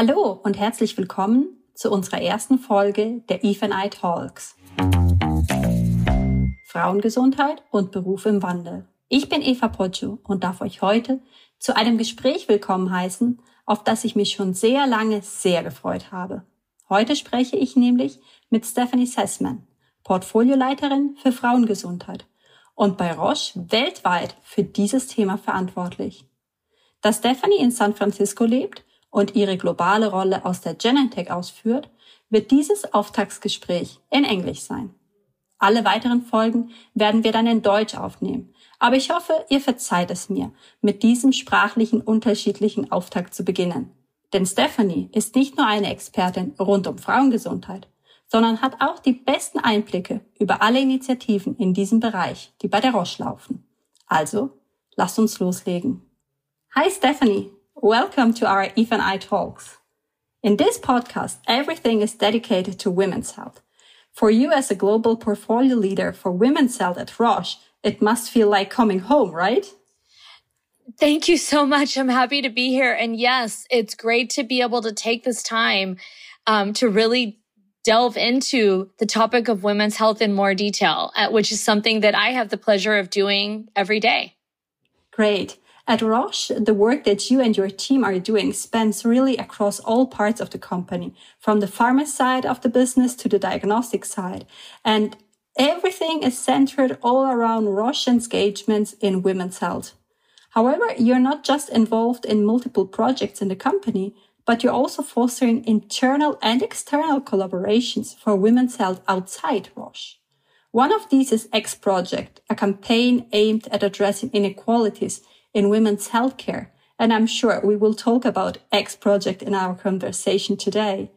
Hallo und herzlich willkommen zu unserer ersten Folge der Eve and I Talks. Frauengesundheit und Beruf im Wandel. Ich bin Eva Poggio und darf euch heute zu einem Gespräch willkommen heißen, auf das ich mich schon sehr lange sehr gefreut habe. Heute spreche ich nämlich mit Stephanie Sessman, Portfolioleiterin für Frauengesundheit und bei Roche weltweit für dieses Thema verantwortlich. Da Stephanie in San Francisco lebt und ihre globale Rolle aus der Genentech ausführt, wird dieses Auftaktsgespräch in Englisch sein. Alle weiteren Folgen werden wir dann in Deutsch aufnehmen. Aber ich hoffe, ihr verzeiht es mir, mit diesem sprachlichen unterschiedlichen Auftakt zu beginnen. Denn Stephanie ist nicht nur eine Expertin rund um Frauengesundheit, sondern hat auch die besten Einblicke über alle Initiativen in diesem Bereich, die bei der Roche laufen. Also, lasst uns loslegen. Hi Stephanie, welcome to our Eve and I Talks. In this podcast, everything is dedicated to women's health. For you as a global portfolio leader for women's health at Roche, it must feel like coming home, right? Thank you so much. I'm happy to be here. And yes, it's great to be able to take this time um, to really delve into the topic of women's health in more detail, uh, which is something that I have the pleasure of doing every day. Great. At Roche, the work that you and your team are doing spans really across all parts of the company, from the pharma side of the business to the diagnostic side. And everything is centered all around Roche engagements in women's health. However, you're not just involved in multiple projects in the company, but you're also fostering internal and external collaborations for women's health outside Roche. One of these is X Project, a campaign aimed at addressing inequalities in women's healthcare. And I'm sure we will talk about X project in our conversation today.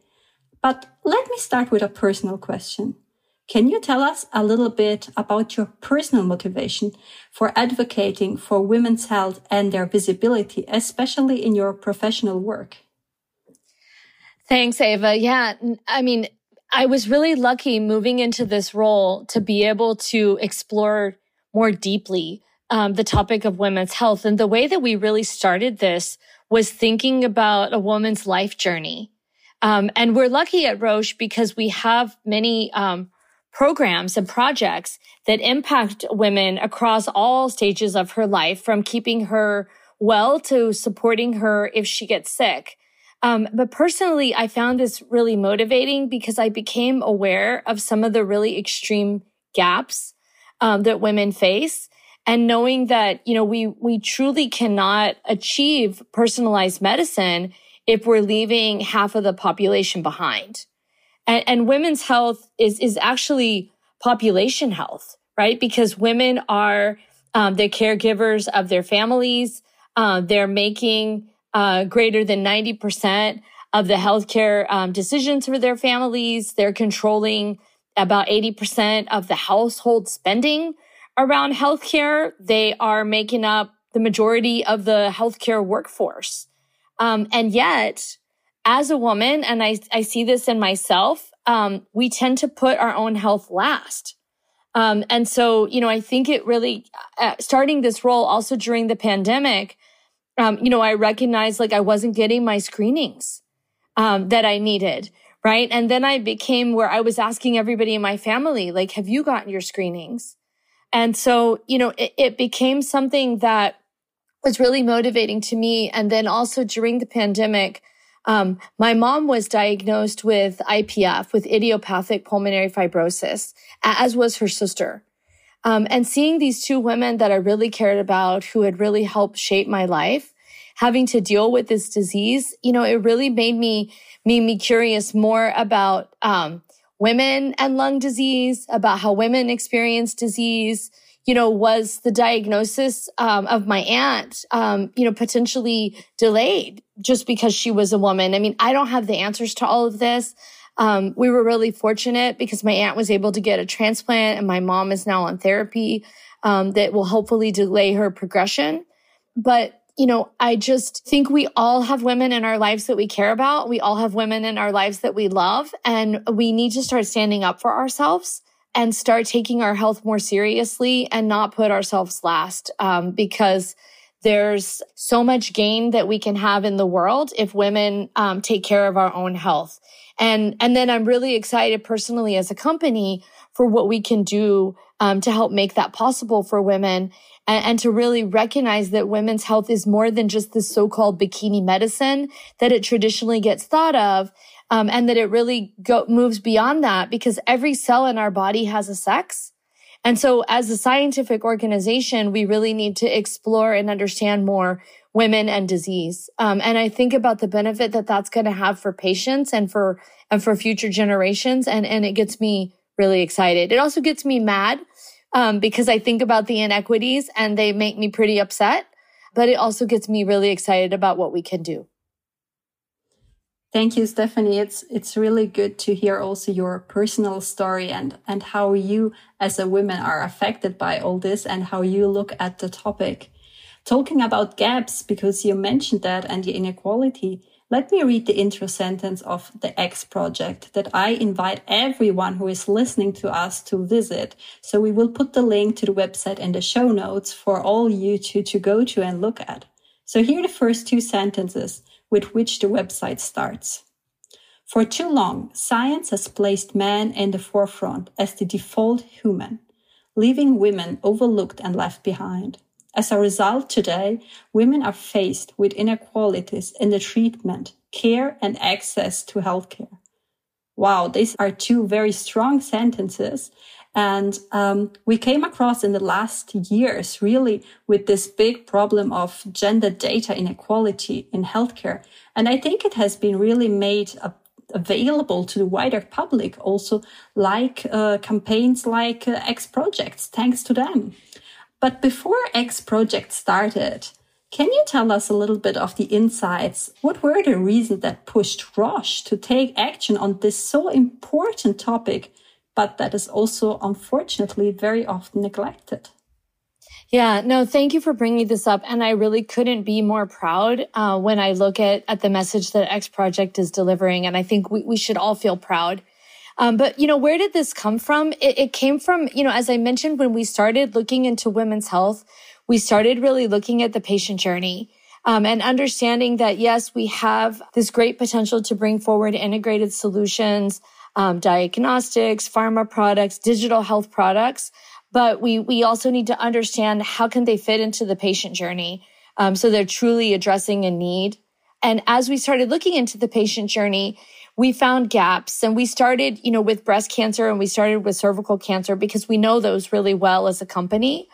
But let me start with a personal question. Can you tell us a little bit about your personal motivation for advocating for women's health and their visibility, especially in your professional work? Thanks, Ava. Yeah. I mean, I was really lucky moving into this role to be able to explore more deeply um, the topic of women's health. And the way that we really started this was thinking about a woman's life journey. Um, and we're lucky at Roche because we have many um, programs and projects that impact women across all stages of her life, from keeping her well to supporting her if she gets sick. Um, but personally, I found this really motivating because I became aware of some of the really extreme gaps um, that women face and knowing that, you know, we, we truly cannot achieve personalized medicine if we're leaving half of the population behind. And, and women's health is, is actually population health, right? Because women are, um, the caregivers of their families. Uh, they're making, uh, greater than 90% of the healthcare, um, decisions for their families. They're controlling about 80% of the household spending around healthcare. They are making up the majority of the healthcare workforce. Um, and yet, as a woman, and I, I see this in myself, um, we tend to put our own health last. Um, and so, you know, I think it really, uh, starting this role also during the pandemic, um, you know, I recognized like I wasn't getting my screenings, um, that I needed. Right. And then I became where I was asking everybody in my family, like, have you gotten your screenings? And so, you know, it, it became something that was really motivating to me. And then also during the pandemic, um, my mom was diagnosed with IPF, with idiopathic pulmonary fibrosis, as was her sister. Um, and seeing these two women that I really cared about, who had really helped shape my life, having to deal with this disease, you know, it really made me made me curious more about um, women and lung disease, about how women experience disease. You know, was the diagnosis um, of my aunt, um, you know, potentially delayed just because she was a woman? I mean, I don't have the answers to all of this. Um, we were really fortunate because my aunt was able to get a transplant and my mom is now on therapy um, that will hopefully delay her progression. But you know, I just think we all have women in our lives that we care about. We all have women in our lives that we love and we need to start standing up for ourselves and start taking our health more seriously and not put ourselves last. Um, because there's so much gain that we can have in the world if women um, take care of our own health. And, and then I'm really excited personally as a company for what we can do um, to help make that possible for women and, and, to really recognize that women's health is more than just the so-called bikini medicine that it traditionally gets thought of. Um, and that it really go, moves beyond that because every cell in our body has a sex and so as a scientific organization, we really need to explore and understand more women and disease. Um, and I think about the benefit that that's going to have for patients and for, and for future generations. And, and it gets me really excited. It also gets me mad, um, because I think about the inequities and they make me pretty upset, but it also gets me really excited about what we can do. Thank you, Stephanie. It's it's really good to hear also your personal story and and how you as a woman are affected by all this and how you look at the topic. Talking about gaps, because you mentioned that and the inequality, let me read the intro sentence of the X project that I invite everyone who is listening to us to visit. So we will put the link to the website in the show notes for all you to, to go to and look at. So here are the first two sentences with which the website starts. For too long, science has placed man in the forefront as the default human, leaving women overlooked and left behind. As a result, today, women are faced with inequalities in the treatment, care, and access to healthcare. Wow, these are two very strong sentences and um, we came across in the last years really with this big problem of gender data inequality in healthcare. And I think it has been really made a, available to the wider public also like uh, campaigns like uh, X projects, thanks to them. But before X project started, can you tell us a little bit of the insights? What were the reasons that pushed Roche to take action on this so important topic but that is also unfortunately very often neglected. Yeah, no, thank you for bringing this up. And I really couldn't be more proud uh, when I look at, at the message that X Project is delivering. And I think we, we should all feel proud. Um, but, you know, where did this come from? It, it came from, you know, as I mentioned, when we started looking into women's health, we started really looking at the patient journey. Um, and understanding that yes, we have this great potential to bring forward integrated solutions um, diagnostics, pharma products, digital health products. But we, we also need to understand how can they fit into the patient journey. Um, so they're truly addressing a need. And as we started looking into the patient journey, we found gaps and we started, you know, with breast cancer and we started with cervical cancer because we know those really well as a company.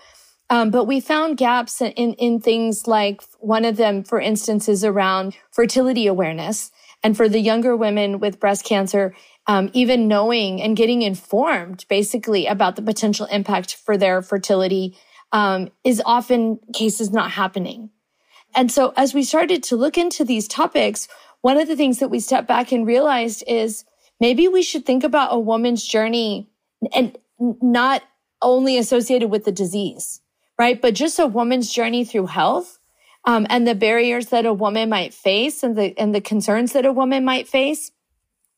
Um, but we found gaps in, in, in things like one of them, for instance, is around fertility awareness. And for the younger women with breast cancer, um, even knowing and getting informed basically about the potential impact for their fertility um, is often cases not happening. And so as we started to look into these topics, one of the things that we stepped back and realized is maybe we should think about a woman's journey and not only associated with the disease, right? But just a woman's journey through health um, and the barriers that a woman might face and the and the concerns that a woman might face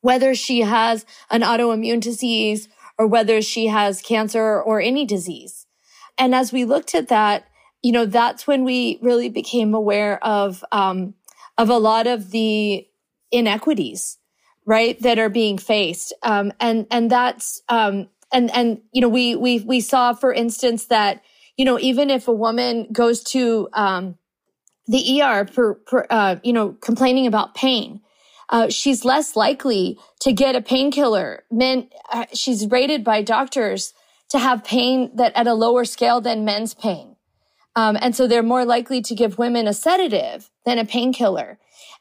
whether she has an autoimmune disease or whether she has cancer or any disease. And as we looked at that, you know, that's when we really became aware of, um, of a lot of the inequities, right, that are being faced. Um, and, and that's, um, and, and, you know, we, we, we saw, for instance, that, you know, even if a woman goes to, um, the ER for, uh, you know, complaining about pain, uh, she's less likely to get a painkiller. Men, uh, she's rated by doctors to have pain that at a lower scale than men's pain. Um, and so they're more likely to give women a sedative than a painkiller.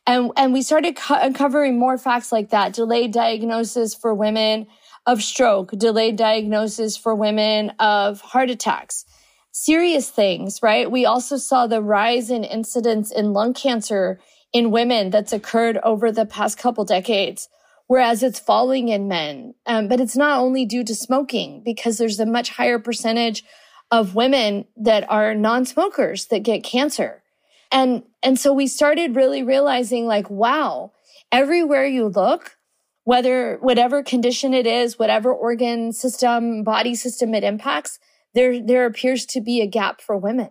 And, and we started co- uncovering more facts like that. Delayed diagnosis for women of stroke, delayed diagnosis for women of heart attacks, serious things, right? We also saw the rise in incidence in lung cancer in women that's occurred over the past couple decades, whereas it's falling in men. Um, but it's not only due to smoking because there's a much higher percentage of women that are non-smokers that get cancer. And, and so we started really realizing like, wow, everywhere you look, whether whatever condition it is, whatever organ system, body system it impacts, there, there appears to be a gap for women.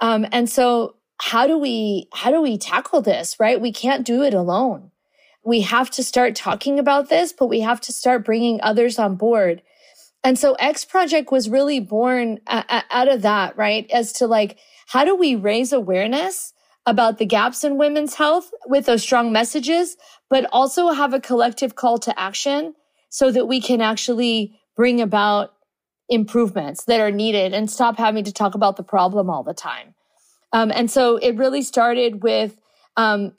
Um, and so how do we, how do we tackle this, right? We can't do it alone. We have to start talking about this, but we have to start bringing others on board. And so X Project was really born out of that, right? As to like, how do we raise awareness about the gaps in women's health with those strong messages, but also have a collective call to action so that we can actually bring about improvements that are needed and stop having to talk about the problem all the time. Um, and so it really started with um,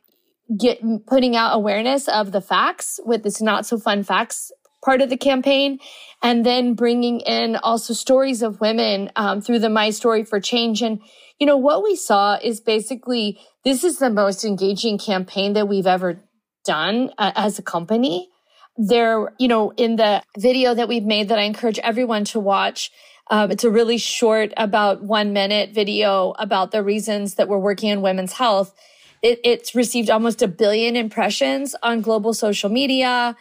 get putting out awareness of the facts with this not so fun facts part of the campaign, and then bringing in also stories of women um, through the My Story for Change. And you know what we saw is basically this is the most engaging campaign that we've ever done uh, as a company. There, you know, in the video that we've made that I encourage everyone to watch, um, it's a really short, about one minute video about the reasons that we're working in women's health. It, it's received almost a billion impressions on global social media.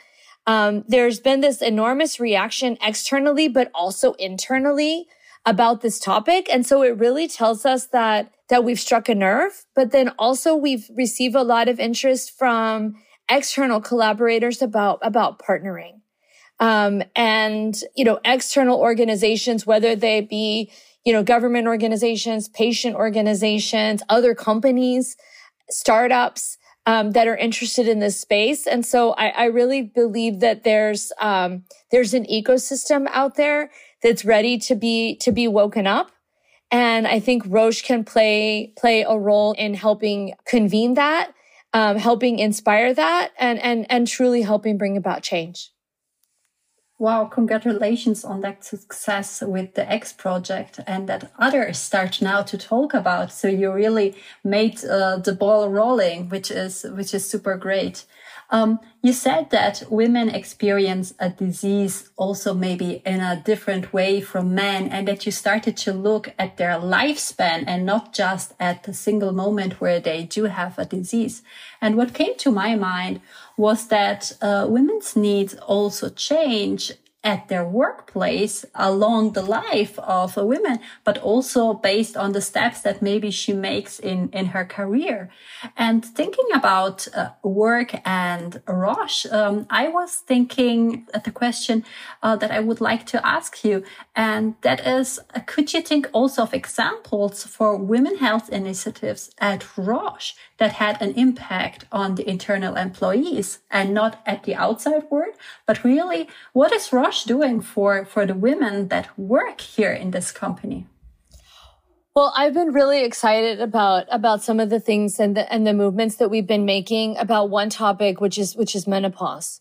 Um, there's been this enormous reaction externally, but also internally about this topic. And so it really tells us that, that we've struck a nerve, but then also we've received a lot of interest from external collaborators about, about partnering. Um, and, you know, external organizations, whether they be, you know, government organizations, patient organizations, other companies, startups, um, that are interested in this space. And so I, I really believe that there's, um, there's an ecosystem out there that's ready to be, to be woken up. And I think Roche can play, play a role in helping convene that, um, helping inspire that and, and, and truly helping bring about change. Wow, congratulations on that success with the X project and that others start now to talk about. So you really made uh, the ball rolling, which is, which is super great. Um, you said that women experience a disease also maybe in a different way from men and that you started to look at their lifespan and not just at the single moment where they do have a disease. And what came to my mind was that uh, women's needs also change at their workplace along the life of a woman, but also based on the steps that maybe she makes in, in her career. And thinking about uh, work and Roche, um, I was thinking at the question uh, that I would like to ask you. And that is, uh, could you think also of examples for women health initiatives at Roche that had an impact on the internal employees and not at the outside world, but really what is Roche doing for for the women that work here in this company? Well, I've been really excited about about some of the things and the and the movements that we've been making about one topic, which is which is menopause,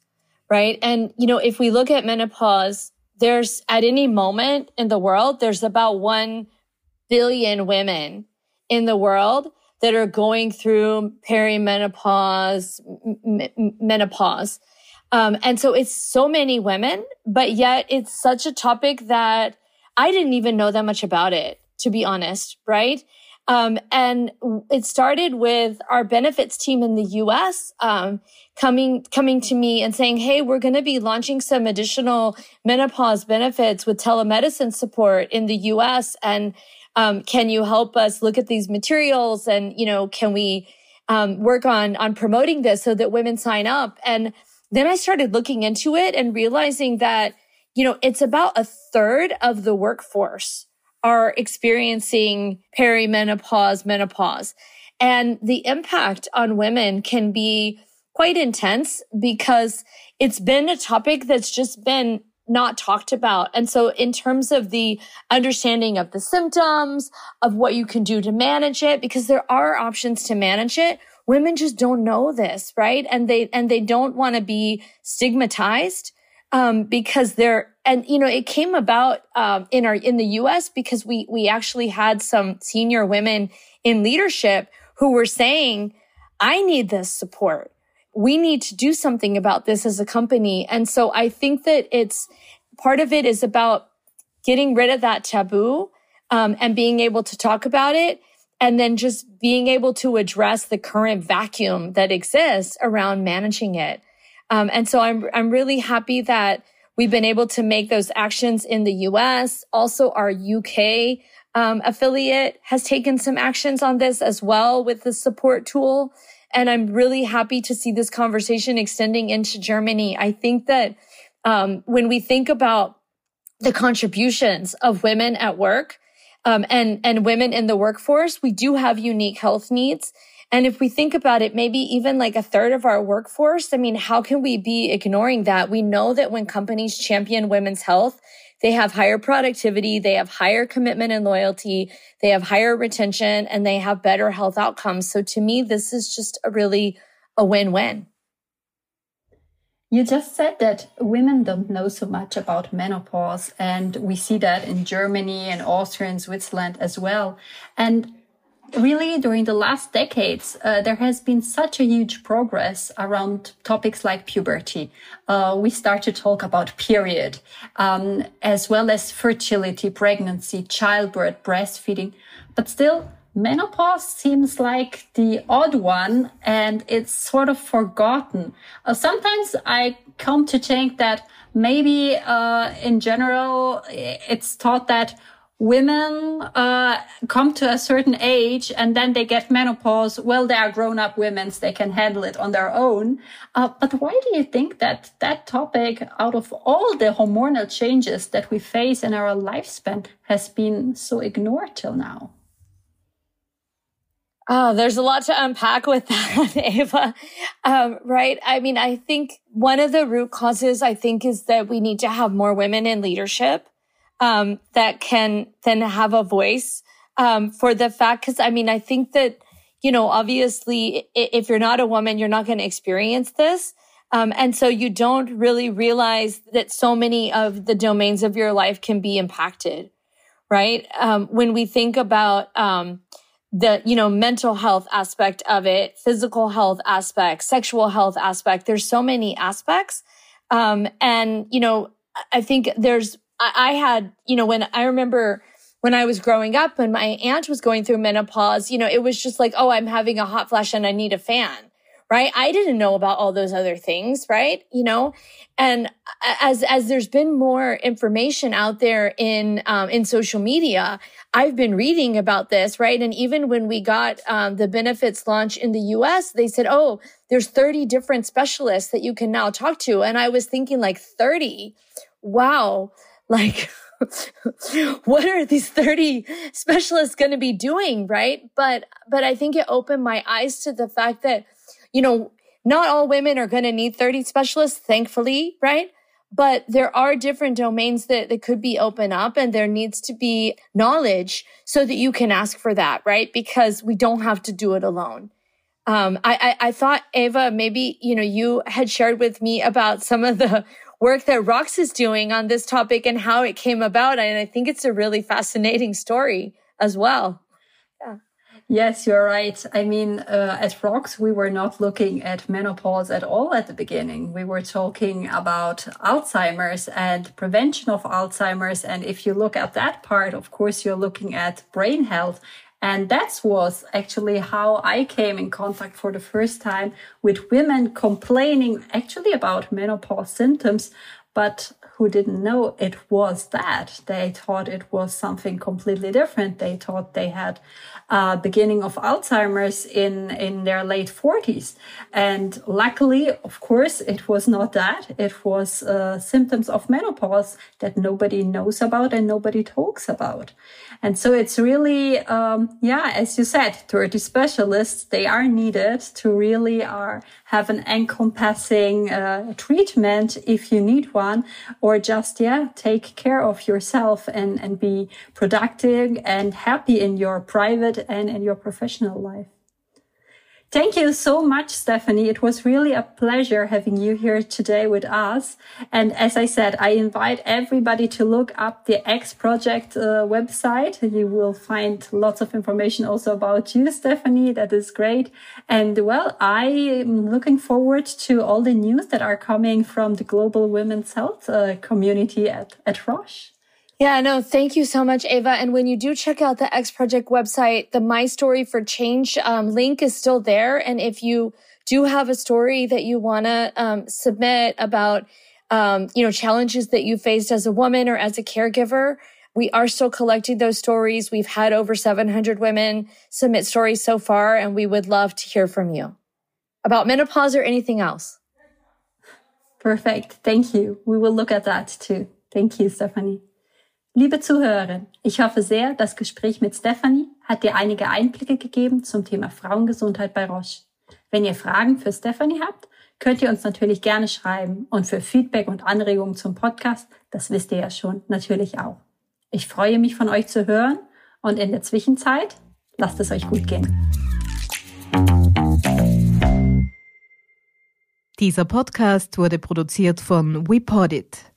right? And you know, if we look at menopause, there's at any moment in the world, there's about one billion women in the world that are going through perimenopause, menopause. Um, and so it's so many women, but yet it's such a topic that I didn't even know that much about it, to be honest, right? Um, and it started with our benefits team in the US um, coming coming to me and saying, "Hey, we're going to be launching some additional menopause benefits with telemedicine support in the US, and um, can you help us look at these materials? And you know, can we um, work on on promoting this so that women sign up?" And then I started looking into it and realizing that, you know, it's about a third of the workforce are experiencing perimenopause, menopause. And the impact on women can be quite intense because it's been a topic that's just been not talked about. And so in terms of the understanding of the symptoms, of what you can do to manage it, because there are options to manage it, women just don't know this, right? And they, and they don't want to be stigmatized, um, because they're, and, you know, it came about, um, in our, in the US because we, we actually had some senior women in leadership who were saying, I need this support. We need to do something about this as a company. And so I think that it's part of it is about getting rid of that taboo, um, and being able to talk about it and then just being able to address the current vacuum that exists around managing it. Um, and so I'm, I'm really happy that We've been able to make those actions in the US. Also, our UK um, affiliate has taken some actions on this as well with the support tool. And I'm really happy to see this conversation extending into Germany. I think that um, when we think about the contributions of women at work um, and and women in the workforce, we do have unique health needs. And if we think about it, maybe even like a third of our workforce, I mean, how can we be ignoring that? We know that when companies champion women's health, they have higher productivity, they have higher commitment and loyalty, they have higher retention, and they have better health outcomes. So to me, this is just a really a win-win. You just said that women don't know so much about menopause, and we see that in Germany and Austria and Switzerland as well. And really during the last decades uh, there has been such a huge progress around topics like puberty uh, we start to talk about period um, as well as fertility pregnancy childbirth breastfeeding but still menopause seems like the odd one and it's sort of forgotten uh, sometimes i come to think that maybe uh, in general it's thought that women uh, come to a certain age and then they get menopause. Well, they are grown up women, so they can handle it on their own. Uh, but why do you think that that topic, out of all the hormonal changes that we face in our lifespan, has been so ignored till now? Oh, there's a lot to unpack with that, Ava. Um, right. I mean, I think one of the root causes, I think, is that we need to have more women in leadership um, that can then have a voice um, for the fact. Because I mean, I think that you know, obviously, if you're not a woman, you're not going to experience this. Um, and so you don't really realize that so many of the domains of your life can be impacted, right? Um, when we think about, um, the, you know, mental health aspect of it, physical health aspect, sexual health aspect, there's so many aspects. Um, and, you know, I think there's I, I had, you know, when I remember when I was growing up and my aunt was going through menopause, you know, it was just like, oh, I'm having a hot flash and I need a fan. Right. I didn't know about all those other things. Right. You know, and as, as there's been more information out there in, um, in social media, I've been reading about this. Right. And even when we got, um, the benefits launch in the US, they said, oh, there's 30 different specialists that you can now talk to. And I was thinking like 30. Wow like, what are these 30 specialists going to be doing? Right. But, but I think it opened my eyes to the fact that, you know, not all women are going to need 30 specialists, thankfully. Right. But there are different domains that, that could be open up and there needs to be knowledge so that you can ask for that. Right. Because we don't have to do it alone. Um, I, I, I thought Ava, maybe, you know, you had shared with me about some of the work that Rox is doing on this topic and how it came about. And I think it's a really fascinating story as well. Yeah. Yes, you're right. I mean, uh, at Rox, we were not looking at menopause at all at the beginning. We were talking about Alzheimer's and prevention of Alzheimer's. And if you look at that part, of course, you're looking at brain health and that was actually how I came in contact for the first time with women complaining actually about menopause symptoms, but who didn't know it was that. They thought it was something completely different. They thought they had a beginning of Alzheimer's in, in their late 40s. And luckily, of course, it was not that. It was uh, symptoms of menopause that nobody knows about and nobody talks about. And so it's really, um, yeah, as you said, 30 specialists, they are needed to really are, have an encompassing uh, treatment if you need one, or just, yeah, take care of yourself and, and be productive and happy in your private and in your professional life. Thank you so much, Stephanie. It was really a pleasure having you here today with us. And as I said, I invite everybody to look up the X Project uh, website. You will find lots of information also about you, Stephanie. That is great. And well, I am looking forward to all the news that are coming from the global women's health uh, community at, at Roche. Yeah, no, thank you so much, Ava. And when you do check out the X Project website, the My Story for Change um, link is still there. And if you do have a story that you want to um, submit about um, you know, challenges that you faced as a woman or as a caregiver. We are still collecting those stories. We've had over 700 women submit stories so far, and we would love to hear from you about menopause or anything else. Perfect. Thank you. We will look at that too. Thank you, Stephanie. Liebe Zuhörerin, ich hoffe sehr, das Gespräch mit Stephanie hat dir einige Einblicke gegeben zum Thema Frauengesundheit bei Roche. Wenn ihr Fragen für Stephanie habt, könnt ihr uns natürlich gerne schreiben und für Feedback und Anregungen zum Podcast, das wisst ihr ja schon, natürlich auch. Ich freue mich von euch zu hören und in der Zwischenzeit lasst es euch gut gehen. Dieser Podcast wurde produziert von WePodit.